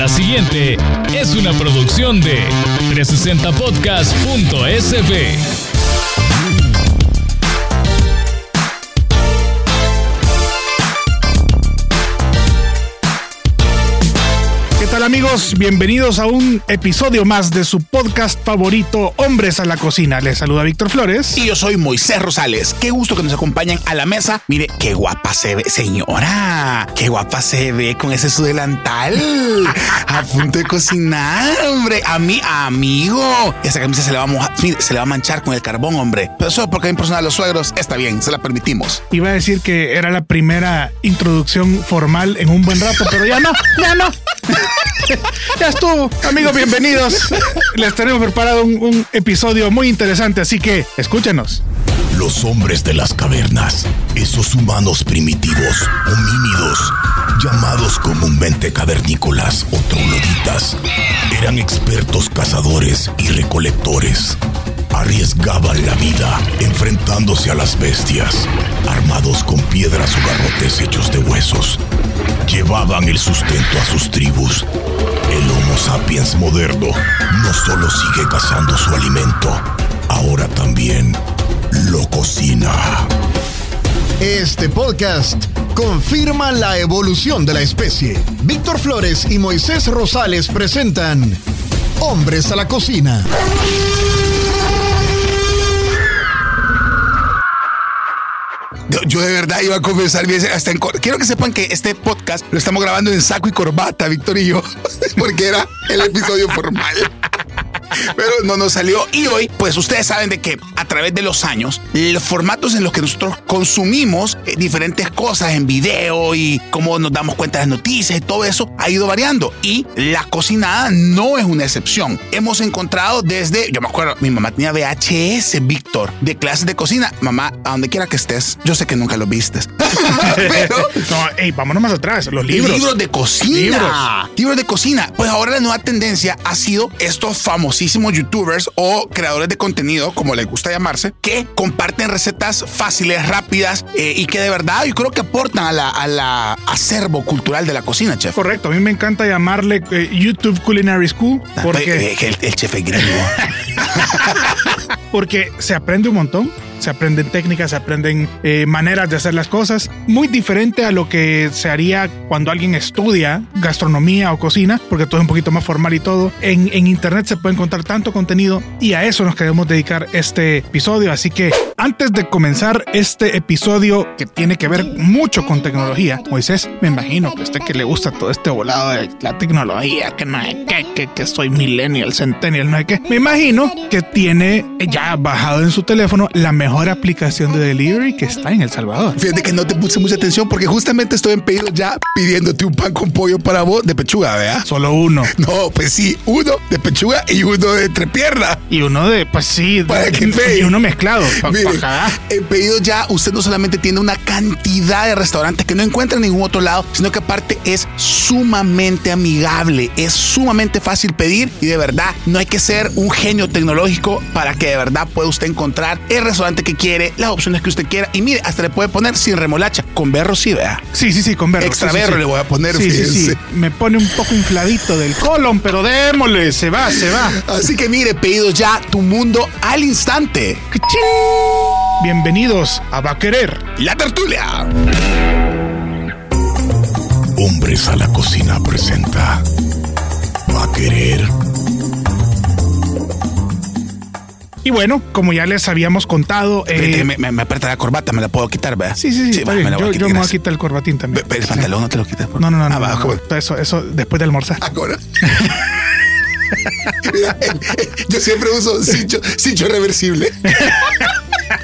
La siguiente es una producción de 360podcast.sb. amigos? Bienvenidos a un episodio más de su podcast favorito, Hombres a la Cocina. Les saluda Víctor Flores. Y yo soy Moisés Rosales. Qué gusto que nos acompañen a la mesa. Mire, qué guapa se ve, señora. Qué guapa se ve con ese su delantal. a punto de cocinar, hombre. A mi amigo. Esa camisa se le va a mojar, se le va a manchar con el carbón, hombre. Pero eso porque hay persona a los suegros está bien, se la permitimos. Iba a decir que era la primera introducción formal en un buen rato, pero ya no, ya no. ya estuvo. Amigos, bienvenidos. Les tenemos preparado un, episodio muy interesante, así que escúchenos. Los hombres de las cavernas, esos humanos primitivos, homínidos, llamados comúnmente cavernícolas o trogloditas, eran expertos cazadores y recolectores. Arriesgaban la vida enfrentándose a las bestias, armados con piedras o garrotes hechos de huesos. Llevaban el sustento a sus tribus el Homo sapiens moderno no solo sigue cazando su alimento, ahora también lo cocina. Este podcast confirma la evolución de la especie. Víctor Flores y Moisés Rosales presentan Hombres a la Cocina. Yo de verdad iba a comenzar hasta quiero que sepan que este podcast lo estamos grabando en saco y corbata, Víctor y yo, porque era el episodio formal. Pero no nos salió. Y hoy, pues ustedes saben de que a través de los años, los formatos en los que nosotros consumimos eh, diferentes cosas en video y cómo nos damos cuenta de las noticias y todo eso ha ido variando. Y la cocinada no es una excepción. Hemos encontrado desde, yo me acuerdo, mi mamá tenía VHS, Víctor, de clases de cocina. Mamá, a donde quiera que estés, yo sé que nunca lo vistes. Pero, no, hey, vámonos más atrás, los libros. Libros de cocina. Libros. libros de cocina. Pues ahora la nueva tendencia ha sido estos famosísimos youtubers o creadores de contenido, como les gusta llamarse, que comparten recetas fáciles, rápidas eh, y que de verdad yo creo que aportan a la, a la acervo cultural de la cocina, chef. Correcto, a mí me encanta llamarle eh, YouTube Culinary School ah, porque... Eh, el, chef es gringo. porque se aprende un montón se aprenden técnicas, se aprenden eh, maneras de hacer las cosas, muy diferente a lo que se haría cuando alguien estudia gastronomía o cocina, porque todo es un poquito más formal y todo. En, en internet se puede encontrar tanto contenido y a eso nos queremos dedicar este episodio, así que antes de comenzar este episodio que tiene que ver mucho con tecnología, Moisés, me imagino que a usted que le gusta todo este volado de la tecnología, que no hay que, que, que soy millennial, centennial, no hay que, me imagino que tiene ya bajado en su teléfono la mejor aplicación de delivery que está en El Salvador. Fíjate que no te puse mucha atención porque justamente estoy en pedido ya pidiéndote un pan con pollo para vos de pechuga, ¿verdad? Solo uno. No, pues sí, uno de pechuga y uno de entrepierna. Y uno de, pues sí, ¿Para que y uno mezclado. En pedido ya usted no solamente tiene una cantidad de restaurantes que no encuentra en ningún otro lado, sino que aparte es sumamente amigable, es sumamente fácil pedir y de verdad no hay que ser un genio tecnológico para que de verdad pueda usted encontrar el restaurante que quiere, las opciones que usted quiera. Y mire, hasta le puede poner sin remolacha. Con berro sí, vea. Sí, sí, sí, con berro. Extra berro le voy a poner. Sí, sí, sí. Me pone un poco infladito del colon, pero démosle, se va, se va. Así que mire, pedido ya tu mundo al instante. Bienvenidos a Va Querer. La tertulia. Hombres a la cocina presenta Va Querer Y bueno, como ya les habíamos contado. Eh, me, me, aprieta la corbata, me la puedo quitar, ¿verdad? Sí, sí, sí. Me yo, yo me voy a quitar el corbatín también. el pantalón no te lo quitas. Por... No, no, no. Ah, no, Eso, eso después de almorzar. Ahora. yo siempre uso cincho, cincho reversible.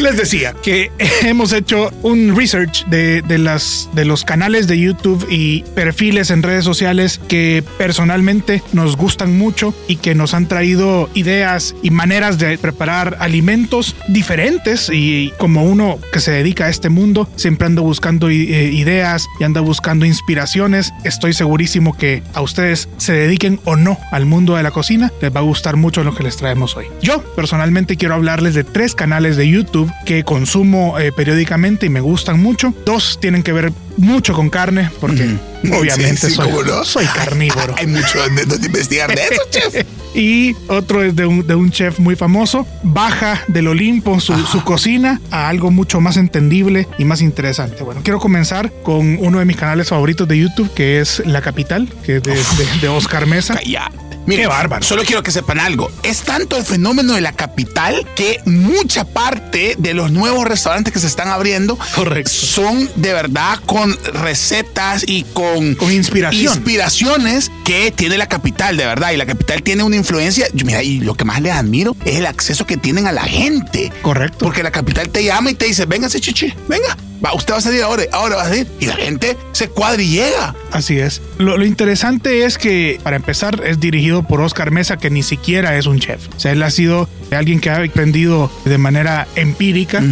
Les decía que hemos hecho un research de, las, de los canales de YouTube y perfiles en redes sociales que personalmente nos gustan mucho y que nos han traído ideas y maneras de preparar alimentos diferentes y como uno que se dedica a este mundo siempre anda buscando eh, ideas y anda buscando inspiraciones. Estoy segurísimo que a ustedes se dediquen o no al mundo de la cocina les va a gustar mucho lo que les traemos hoy. Yo personalmente quiero hablarles de tres canales de YouTube que consumo eh, periódicamente y me gustan mucho. Dos tienen que ver mucho con carne, porque obviamente Sí, sí, soy, cómo no. soy carnívoro. Hay mucho donde, investigar de eso, chef. Y otro es de un, de un chef muy famoso. Baja del Olimpo su, su cocina a algo mucho más entendible y más interesante. Bueno, quiero comenzar con uno de mis canales favoritos de YouTube, que es La Capital, que es de, de- de Oscar Mesa. Cállate. Mire, Qué bárbaro. Solo quiero que sepan algo. Es tanto el fenómeno de la capital que mucha parte de los nuevos restaurantes que se están abriendo Correcto. son de verdad con recetas y con, Con inspiración. inspiraciones que tiene la capital, de verdad. Y la capital tiene una influencia. Yo, Mira, y lo que más les admiro es el acceso que tienen a la gente. Correcto. Porque la capital te llama y te dice, véngase, chichi, venga. Va, usted va a salir ahora, ahora va a salir. Y la gente se cuadra y llega. Así es. Lo, lo interesante es que, para empezar, es dirigido por Oscar Mesa, que ni siquiera es un chef. O sea, él ha sido alguien que ha aprendido de manera empírica.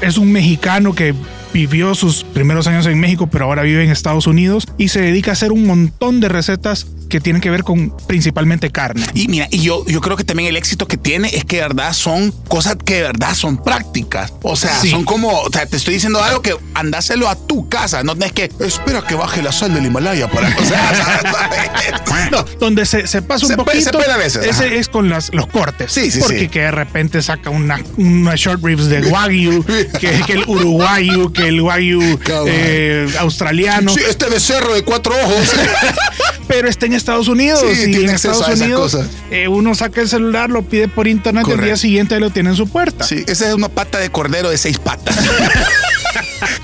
Es un mexicano que vivió sus primeros años en México, pero ahora vive en Estados Unidos y se dedica a hacer un montón de recetas que tienen que ver con principalmente carne. Y mira, y yo, yo creo que también el éxito que tiene es que de verdad son cosas que de verdad son prácticas. O sea, Sí. son como, o sea, te estoy diciendo algo que andáselo a tu casa. No es que espera que baje la sal del Himalaya para. O sea. No, donde se, se pasa un Se se poquito a veces, ese ajá. es con las, los cortes. Sí, sí, Porque sí. que de repente saca una, una short ribs de Wagyu, que, que el uruguayo, que el Wagyu eh, australiano. Sí, este becerro de cuatro ojos. pero está en Estados Unidos Sí, y tiene en acceso Estados Unidos cosas. eh, uno saca el celular, lo pide por internet y el día siguiente lo tiene en su puerta. Sí, esa es una pata de cordero de seis patas.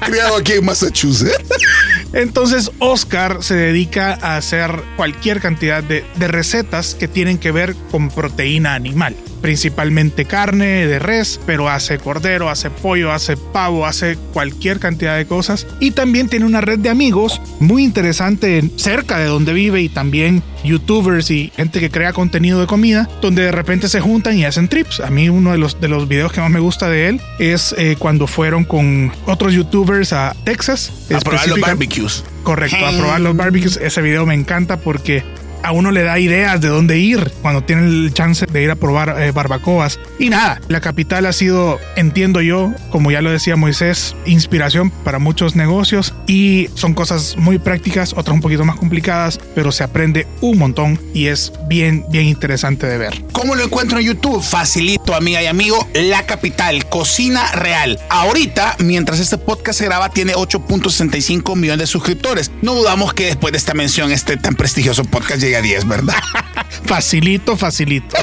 Criado aquí en Massachusetts. Entonces Oscar se dedica a hacer cualquier cantidad de, de recetas que tienen que ver con proteína animal. Principalmente carne de res, pero hace cordero, hace pollo, hace pavo, hace cualquier cantidad de cosas. Y también tiene una red de amigos muy interesante cerca de donde vive y también youtubers y gente que crea contenido de comida, donde de repente se juntan y hacen trips. A mí uno de los, de los videos que más me gusta de él es eh, cuando fueron con otros youtubers a Texas. A probar los barbecues. Correcto, a probar los barbecues. Ese video me encanta porque a uno le da ideas de dónde ir cuando tiene el chance de ir a probar eh, barbacoas. Y nada, la capital ha sido, entiendo yo, como ya lo decía Moisés, inspiración para muchos negocios y son cosas muy prácticas, otras un poquito más complicadas, pero se aprende un montón y es bien, bien interesante de ver. ¿Cómo lo encuentro en YouTube? Facilito, amiga y amigo. La capital, cocina real. Ahorita, mientras este podcast se graba, tiene 8.65 millones de suscriptores. No dudamos que después de esta mención, este tan prestigioso podcast llegue a 10, ¿verdad? Facilito, facilito.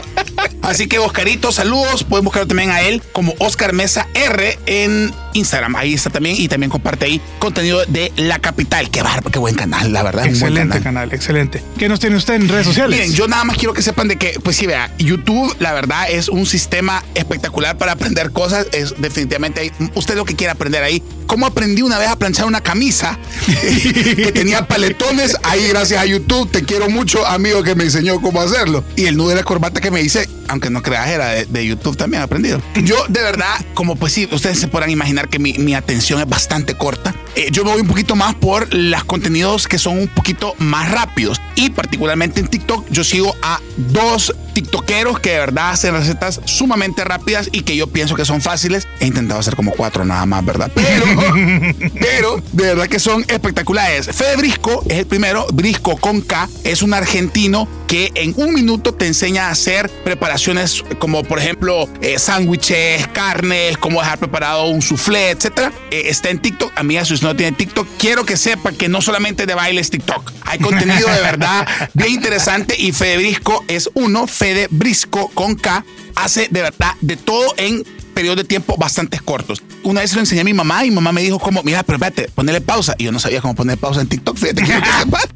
Así que, Oscarito, saludos. Pueden buscar también a él como Oscar Mesa R en Instagram. Ahí está también y también comparte ahí contenido de La Capital. Qué bárbaro, qué buen canal, la verdad. buen Excelente canal. canal, excelente. ¿Qué nos tiene usted en redes sociales? Miren, yo nada más quiero que sepan de que, pues sí, vea, YouTube, la verdad, es un sistema espectacular para aprender cosas. Es definitivamente usted lo que quiera aprender ahí. ¿Cómo aprendí una vez a planchar una camisa que tenía paletones? Ahí, gracias a YouTube, te quiero mucho, amigo que me enseñó cómo hacerlo. Y el nudo de la corbata que me hice, aunque no creas, era de, de YouTube también aprendido. Yo, de verdad, como pues sí, ustedes se podrán imaginar que mi, mi atención es bastante corta. Eh, yo me voy un poquito más por los contenidos que son un poquito más rápidos. Y particularmente en TikTok, yo sigo a dos TikTokeros que de verdad hacen recetas sumamente rápidas y que yo pienso que son fáciles. He intentado hacer como cuatro nada más, ¿verdad? Pero, pero de verdad que son espectaculares. Fede Brisco es el primero, Brisco con K, es un argentino que en un minuto te enseña a hacer preparaciones como por ejemplo eh, sándwiches, carnes, cómo dejar preparado un soufflé, etcétera. Eh, está en TikTok. Amiga, si usted no tiene TikTok, quiero que sepa que no solamente de bailes TikTok. Hay contenido de verdad bien interesante y Fede Brisco es uno, Fede Brisco con K, hace de verdad de todo en periodos de tiempo bastante cortos. Una vez se lo enseñé a mi mamá y mi mamá me dijo como, mira, pero espérate, ponele pausa. Y yo no sabía cómo poner pausa en TikTok, fíjate quiero que sepas.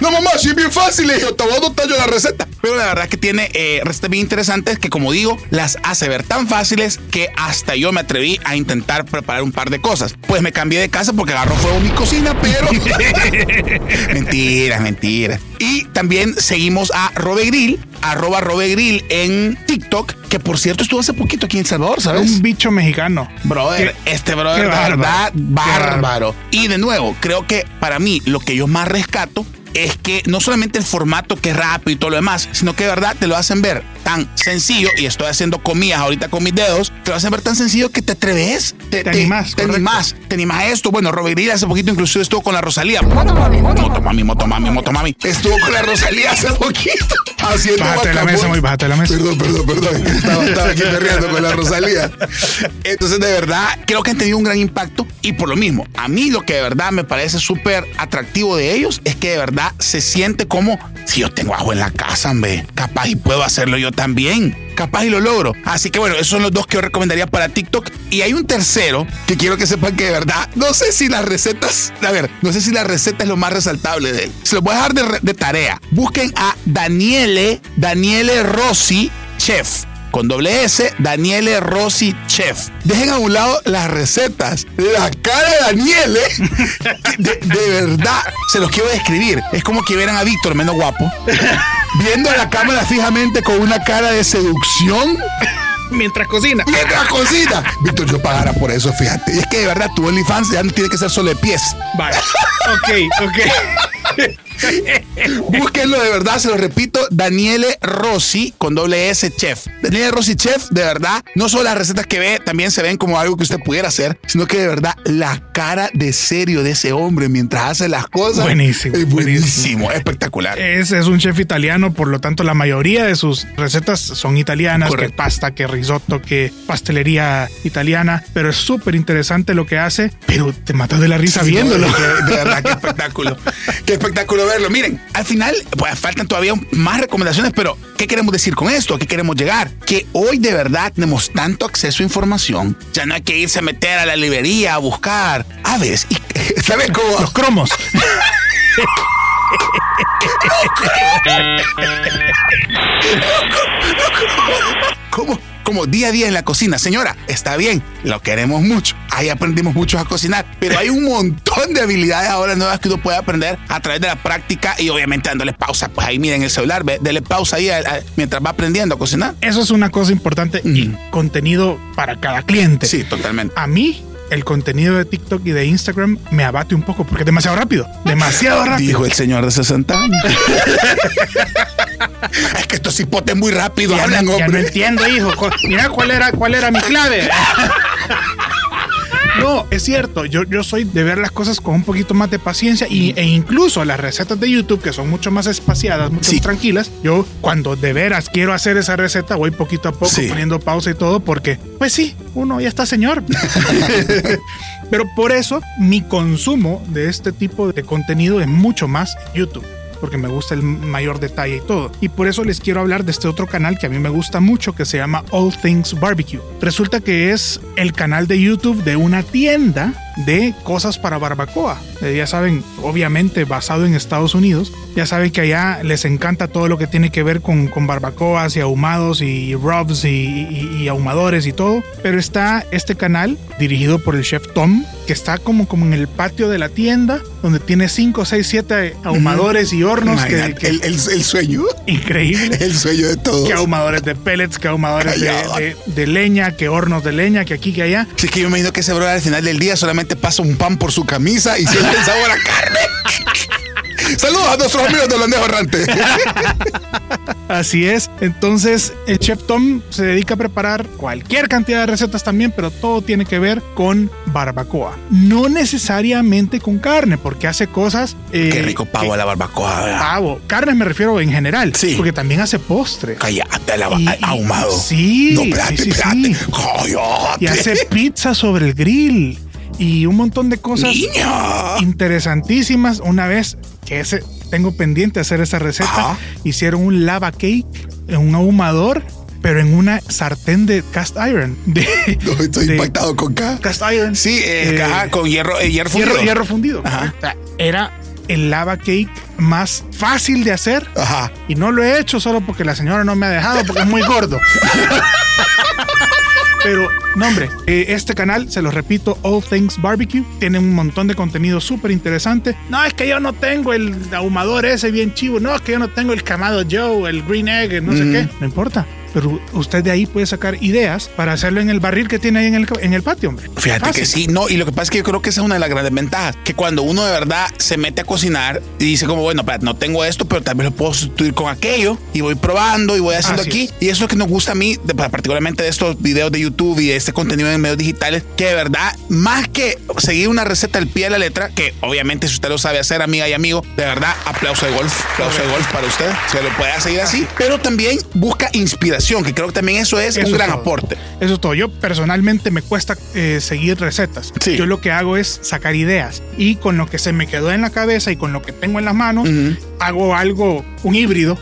No, mamá, sí es bien fácil. Le dije, te voy a dotar yo la receta. Pero la verdad que tiene eh, recetas bien interesantes que, como digo, las hace ver tan fáciles que hasta yo me atreví a intentar preparar un par de cosas. Pues me cambié de casa porque agarró fuego mi cocina, pero. mentiras, mentiras. Y también seguimos a Robe Grill, arroba Robe Grill en TikTok, que por cierto estuvo hace poquito aquí en El Salvador, ¿sabes? Un bicho mexicano. Brother, Qué- este brother, de verdad, bárbaro. bárbaro. Y de nuevo, creo que para mí lo que yo más rescato es que no solamente el formato que es rápido y todo lo demás, sino que de verdad te lo hacen ver tan sencillo y estoy haciendo comillas ahorita con mis dedos, te lo hacen ver tan sencillo que te atreves, te, Te animás, te correcto. animás, te animás a esto. Bueno, Roberil hace poquito inclusive estuvo con la Rosalía. Motomami, motomami, motomami, motomami. Estuvo con la Rosalía hace poquito haciendo Bájate de la mesa, muy bájate de la mesa. Perdón, perdón, perdón. Estaba, estaba aquí perreando con la Rosalía. Entonces, de verdad, creo que han tenido un gran impacto. Y por lo mismo, a mí lo que de verdad me parece súper atractivo de ellos es que de verdad se siente como si yo tengo ajo en la casa, hombre. Capaz y puedo hacerlo yo también. Capaz y lo logro. Así que bueno, esos son los dos que yo recomendaría para TikTok. Y hay un tercero que quiero que sepan que de verdad, no sé si las recetas, a ver, no sé si la receta es lo más resaltable de él. Se los voy a dejar de, re- de tarea. Busquen a Daniele, Daniele Rossi, chef con doble S, Daniele Rossi Chef. Dejen a un lado las recetas. La cara de Daniele, de, de verdad, se los quiero describir. Es como que vieran a Víctor, menos guapo, viendo a la cámara fijamente con una cara de seducción Mientras cocina. mientras cocina. Víctor, yo pagara por eso, fíjate. Y es que de verdad, tu OnlyFans ya no tiene que ser solo de pies. Vale. Ok, ok. Búsquenlo de verdad, se lo repito, Daniele Rossi con doble S Chef. Daniele Rossi Chef, de verdad, no solo las recetas que ve, también se ven como algo que usted pudiera hacer, sino que de verdad la cara de serio de ese hombre mientras hace las cosas. Buenísimo, Es buenísimo, buenísimo. espectacular. Es, es un chef italiano, por lo tanto la mayoría de sus recetas son italianas, Correcto. que pasta, que risotto, que pastelería italiana, pero es súper interesante lo que hace, pero te matas de la risa Sí, viéndolo. no, de, de verdad, qué espectáculo. Qué espectáculo verlo. Miren, al final, pues faltan todavía más recomendaciones, pero ¿qué queremos decir con esto? ¿A qué queremos llegar? Que hoy de verdad tenemos tanto acceso a información, ya no hay que irse a meter a la librería a buscar aves. Y, ¿Sabes cómo? Los cromos. como, como día a día en la cocina. Señora, está bien, lo queremos mucho. Ahí aprendimos mucho a cocinar, pero hay un montón de habilidades ahora nuevas que uno puede aprender a través de la práctica y obviamente dándole pausa. Pues ahí miren el celular, ve, dele pausa ahí a- a- mientras va aprendiendo a cocinar. Eso es una cosa importante y Mm. contenido para cada cliente. Sí, totalmente. A mí, el contenido de TikTok y de Instagram me abate un poco porque es demasiado rápido. Demasiado rápido. Dijo el señor de 60 años. es que estos hipotes muy rápido ya, hablan, no, ya no hombre. entiendo, hijo. Mira cuál era, cuál era mi clave. No, es cierto, yo, yo soy de ver las cosas con un poquito más de paciencia y, e incluso las recetas de YouTube que son mucho más espaciadas, mucho Sí. más tranquilas, yo cuando de veras quiero hacer esa receta voy poquito a poco Sí. poniendo pausa y todo porque, pues sí, uno ya está señor. Pero por eso mi consumo de este tipo de contenido es mucho más YouTube porque me gusta el mayor detalle y todo. Y por eso les quiero hablar de este otro canal que a mí me gusta mucho que se llama All Things Barbecue. Resulta que es el canal de YouTube de una tienda de cosas para barbacoa. Eh, ya saben, obviamente basado en Estados Unidos, ya saben que allá les encanta todo lo que tiene que ver con, con barbacoas y ahumados y rubs y, y- y ahumadores y todo. Pero está este canal dirigido por el chef Tom, que está como, como en el patio de la tienda, donde tiene 5, 6, 7 ahumadores y hornos. Que, que- el, el- el sueño, increíble. el sueño de todos. Que ahumadores de pellets, que ahumadores de, de- de leña, que hornos de leña, que aquí, que allá. Sí, que yo me imagino que ese brother al final del día solamente pasa un pan por su camisa y siente el sabor a carne. Saludos a nuestros amigos de Holandés Errante. Así es. Entonces, el chef Tom se dedica a preparar cualquier cantidad de recetas también, pero todo tiene que ver con barbacoa. No necesariamente con carne, porque hace cosas. eh, Qué rico pavo que- a la barbacoa. ¿verdad? Pavo. Carnes me refiero en general. Sí. Porque también hace postres. Cállate, la Y- ahumado. sí, No, espérate, sí, sí, espérate. sí. Cállate. Y hace pizza sobre el grill. Y un montón de cosas Niña. interesantísimas. Una vez que ese, tengo pendiente hacer esa receta, Ajá. hicieron un lava cake en un ahumador, pero en una sartén de cast iron. De, No, estoy de impactado con K. Cast iron. Sí, eh, Eh, ajá, con hierro, eh, hierro fundido. hierro, hierro fundido. Ajá. O sea, era el lava cake más fácil de hacer. Ajá. Y no lo he hecho solo porque la señora no me ha dejado, porque es muy gordo. Pero, no, hombre, eh, este canal, se los repito, All Things Barbecue, tiene un montón de contenido súper interesante. No, es que yo no tengo el ahumador ese bien chivo. No, es que yo no tengo el camado Joe, el Green Egg, no sé qué. No importa. Pero usted de ahí puede sacar ideas para hacerlo en el barril que tiene ahí en el, en el patio, hombre. Fíjate Fácil. que sí, no, y lo que pasa es que yo creo que esa es una de las grandes ventajas, que cuando uno de verdad se mete a cocinar y dice como, bueno, no tengo esto, pero vez lo puedo sustituir con aquello, y voy probando y voy haciendo Así aquí, es. y eso es lo que nos gusta a mí, particularmente de estos videos de YouTube y de este contenido en medios digitales, que de verdad, más que seguir una receta al pie de la letra, que obviamente si usted lo sabe hacer, amiga y amigo, de verdad, aplauso de golf, aplauso de golf para usted, se lo puede seguir así, pero también busca inspiración, que creo que también eso es Eso un es gran todo. aporte. Eso es todo. Yo personalmente me cuesta eh, seguir recetas. Sí. Yo lo que hago es sacar ideas y con lo que se me quedó en la cabeza y con lo que tengo en las manos, hago algo, un híbrido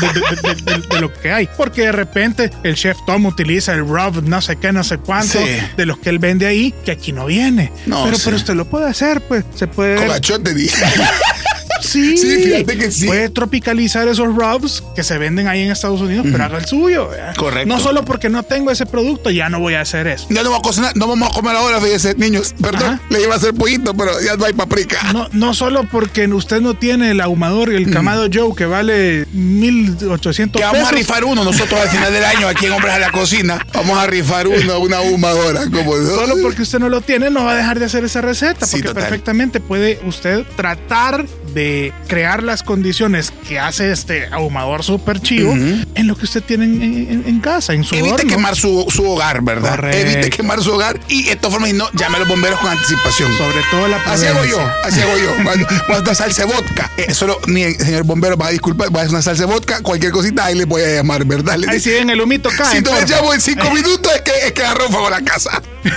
de, de- de- de- lo que hay. Porque de repente el chef Tom utiliza el rub, no sé qué, no sé cuánto, Sí. de los que él vende ahí, que aquí no viene. No, pero, sí. pero usted lo puede hacer, pues se puede... Con achote, dije. Sí, Sí, fíjate que sí. Puede tropicalizar esos rubs que se venden ahí en Estados Unidos, pero haga el suyo. ¿verdad? Correcto. No solo porque no tengo ese producto, ya no voy a hacer eso. Ya no vamos a cocinar, no vamos a comer ahora, fíjese, niños. Perdón, Ajá. le iba a hacer pollito, pero ya no hay paprika. No, no solo porque usted no tiene el ahumador y el camado Joe que vale 1800 Que pesos. vamos a rifar uno nosotros al final del año aquí en Hombres a la Cocina. Vamos a rifar uno, una ahumadora, como Solo porque usted no lo tiene, no va a dejar de hacer esa receta. Sí, porque total. perfectamente puede usted tratar de crear las condiciones que hace este ahumador súper chivo en lo que usted tiene en, en- en casa, en su Evite horno. quemar su, su hogar, ¿verdad? Correcto. Evite quemar su hogar y de todas formas, si no, llame a los bomberos con anticipación. Sobre todo la Así hago yo, así hago yo. Cuando, cuando una salsa de vodka, eh, solo, mi señor bombero, va a disculpar, va a hacer una salsa de vodka, cualquier cosita, ahí le voy a llamar, ¿verdad? Ahí sí en el humito cae. si no le llamo en cinco minutos, es que, es que agarró fuego la casa.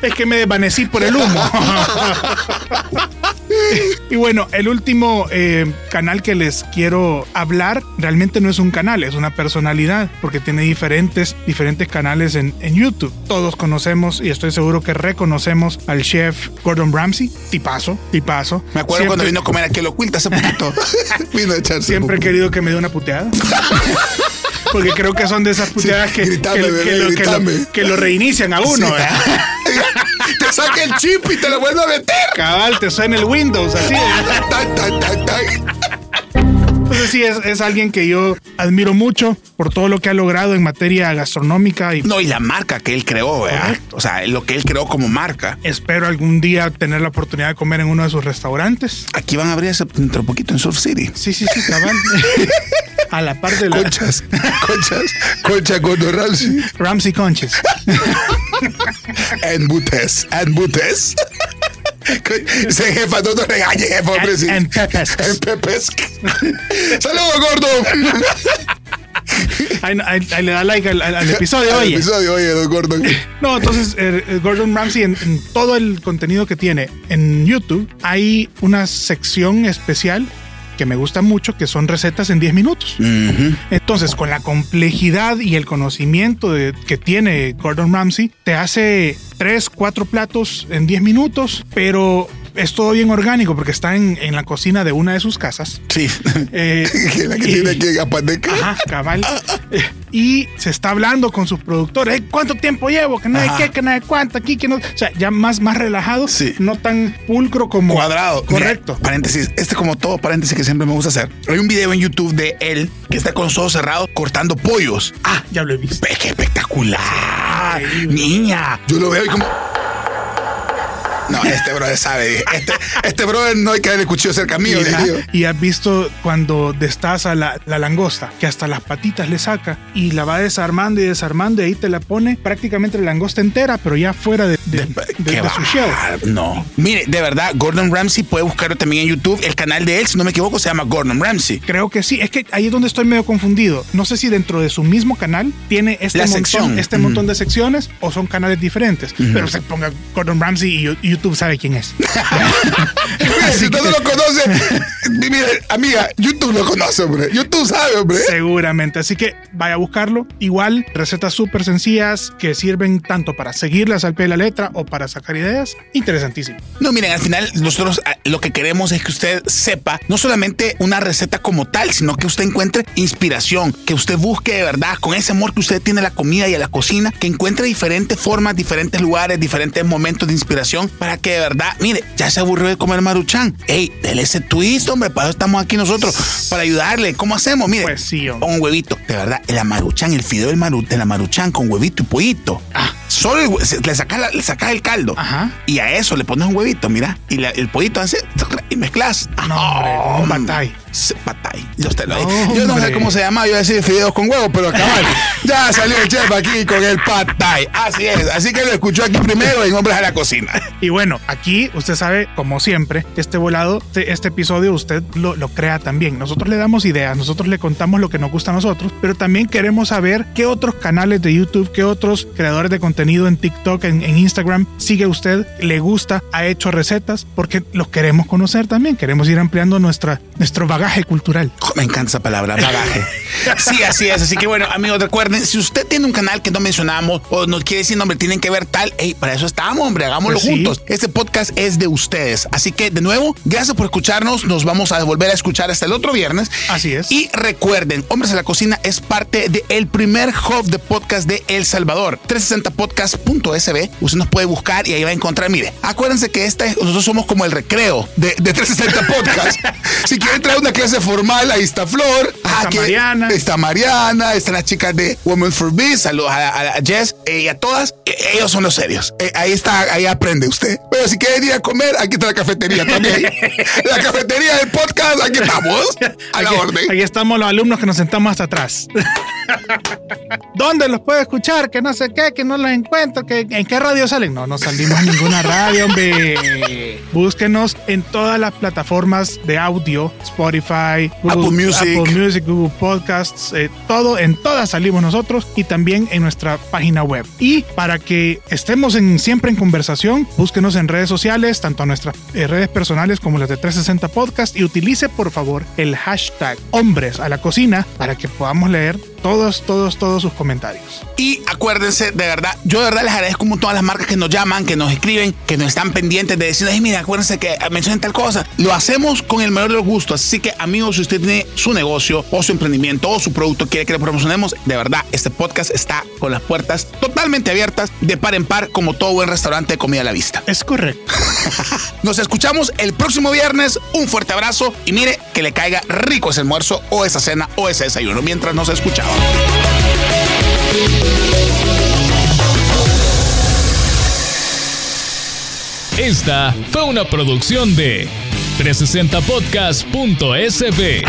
Es que me desvanecí por el humo. y bueno, el último eh, canal que les quiero hablar realmente no es un canal, es una personalidad, porque tiene diferentes, diferentes canales en, en YouTube. Todos conocemos y estoy seguro que reconocemos al chef Gordon Ramsay, tipazo, tipazo. Me acuerdo Siempre- cuando vino a comer aquí lo Quilta hace poquito. vino a echarse. Siempre he querido que me dé una puteada. Porque creo que son de esas puteadas que, gritame, que- bebé, que lo, que, gritame. lo, que lo reinician a uno. Sí. ¿verdad? Saca el chip y te lo vuelve a meter. Cabal, te suena el Windows, así. Entonces sí, es, es alguien que yo admiro mucho por todo lo que ha logrado en materia gastronómica y No, y la marca que él creó, ¿verdad? Correcto. O sea, lo que él creó como marca. espero algún día tener la oportunidad de comer en uno de sus restaurantes. Aquí van a abrir hace dentro de poquito en Surf City. Sí, sí, sí, cabal. a la par de la Conchas, conchas, concha con Ramsey. Ramsey Conches. En Butes, en Butes. Ese jefa, no te regañes, jefa, hombre. sí. En Pepes. En Pepes. Saludos, gordo. Ahí, ahí- ahí le da like al, al- al episodio, Al oye. episodio, oye, don Gordo. No, entonces eh, eh, Gordon Ramsay en, en todo el contenido que tiene en YouTube hay una sección especial que me gusta mucho que son recetas en 10 minutos. Entonces, con la complejidad y el conocimiento de- que tiene Gordon Ramsay, te hace 3, 4 platos en 10 minutos, pero es todo bien orgánico porque está en, en la cocina de una de sus casas. Sí. Eh, la que y- tiene aquí Apandeca. Ajá, cabal. Eh, Y se está hablando con sus productores. "Eh, ¿Cuánto tiempo llevo? Que no hay qué, que no hay cuánto, aquí, que no. O sea, ya más, más relajado, Sí. no tan pulcro como. Cuadrado. Correcto. Mira, paréntesis. Este, como todo paréntesis que siempre me gusta hacer. Hay un video en YouTube de él que está con los ojos cerrados cortando pollos. Ah, ya lo he visto. ¡Qué espectacular! Niña. Yo lo veo y como. No, este brother sabe. Este, este brother no hay que darle cuchillo cerca mío. Yo. y has visto cuando destaza la, la langosta, que hasta las patitas le saca y la va desarmando y desarmando y ahí te la pone prácticamente la langosta entera, pero ya fuera de, de- de- de su shell. bárbaro. No. Mire, de verdad, Gordon Ramsay puede buscarlo también en YouTube. El canal de él, si no me equivoco, se llama Gordon Ramsay. Creo que sí, es que ahí es donde estoy medio confundido. No sé si dentro de su mismo canal tiene este, La montón, sección. este Ujú. montón de secciones o son canales diferentes. Pero se ponga Gordon Ramsay y Yo- YouTube sabe quién es. Mire, si usted no lo conoce, mire, amiga, YouTube lo conoce, hombre. YouTube sabe, hombre. Seguramente. Así que vaya a buscarlo. Igual, recetas súper sencillas que sirven tanto para seguirlas al pie de la letra o para sacar ideas. Interesantísimo. No, miren, al final nosotros ah, lo que queremos es que usted sepa no solamente una receta como tal, sino que usted encuentre inspiración, que usted busque de verdad, con ese amor que usted tiene a la comida y a la cocina, que encuentre diferentes formas, diferentes lugares, diferentes momentos de inspiración para que de verdad, mire, ya se aburrió de comer maruchan. Ey, déle ese twist, hombre, para eso estamos aquí nosotros, para ayudarle. ¿Cómo hacemos? Mire, Pues sí, hombre. con un huevito, de verdad, el maruchan, el fideo del maru, de la maruchan con huevito y pollito. Ah. Solo el le sacas sacas el caldo Ajá. y a eso le pones un huevito, mira, y la- el pollito hace y mezclas. No, hombre, como un patay. Yo, usted lo- No, yo no sé cómo se llama, yo iba a decir fideos con huevo, pero cabal, ya salió el chef aquí con el patay. Así es, así que lo escuchó aquí primero en Hombres a la Cocina. Y bueno, aquí usted sabe, como siempre, este volado, este, este episodio usted lo, lo crea también. Nosotros le damos ideas, nosotros le contamos lo que nos gusta a nosotros, pero también queremos saber qué otros canales de YouTube, qué otros creadores de contenido en TikTok, en, en Instagram sigue usted, le gusta, ha hecho recetas, porque los queremos conocer también. Queremos ir ampliando nuestra, nuestro bagaje cultural. Me encanta esa palabra, bagaje. Sí, así es. Así que bueno, amigos, recuerden, si usted tiene un canal que no mencionamos o nos quiere decir, hombre, tienen que ver tal, hey, para eso estamos, hombre, hagámoslo Pues sí. juntos. Este podcast es de ustedes. Así que de nuevo, gracias por escucharnos. Nos vamos a volver a escuchar hasta el otro viernes. Así es. Y recuerden, Hombres a la Cocina es parte del primer hub de podcast de El Salvador, 360podcast.sb. Usted nos puede buscar y ahí va a encontrar. Mire, acuérdense que esta, es- nosotros somos como el recreo de, de 360 Podcast. si quieren traer una clase formal, ahí está Flor. Está Aquí Mariana. Está Mariana, están las chicas de Women for Biz. Saludos a, a- a Jess eh, y a todas. Eh, ellos son los serios. Eh, ahí está, ahí aprende usted. Pero si quieren ir a comer, aquí está la cafetería también. la cafetería del podcast, aquí estamos. A la Aquí- orden. Aquí estamos los alumnos que nos sentamos hasta atrás. ¿Dónde los puedo escuchar? Que no sé qué, que no los encuentro, que en qué radio salen. No, no salimos en ninguna radio, hombre. Búsquenos en todas las plataformas de audio, Spotify, Apple Music. Apple Music, Google Podcasts, eh, todo, en todas salimos nosotros y también en nuestra página web. Y para que estemos en, siempre en conversación, búsquenos en redes sociales, tanto a nuestras eh, redes personales como las de 360 Podcast y utilice por favor el hashtag hombres a la cocina para que podamos leer todos, todos, todos sus comentarios. Y acuérdense, de verdad, yo de verdad les agradezco como todas las marcas que nos llaman, que nos escriben, que nos están pendientes de decir, ay, mira, acuérdense que mencionen tal cosa. Lo hacemos con el mayor de los gustos. Así que, amigos, si usted tiene su negocio o su emprendimiento o su producto, quiere que le promocionemos, de verdad, este podcast está con las puertas totalmente abiertas, de par en par, como todo buen restaurante de comida a la vista. Es correcto. Nos escuchamos el próximo viernes. Un fuerte abrazo y mire que le caiga rico ese almuerzo o esa cena o ese desayuno mientras nos escuchaba. Esta fue una producción de 360podcast.sb.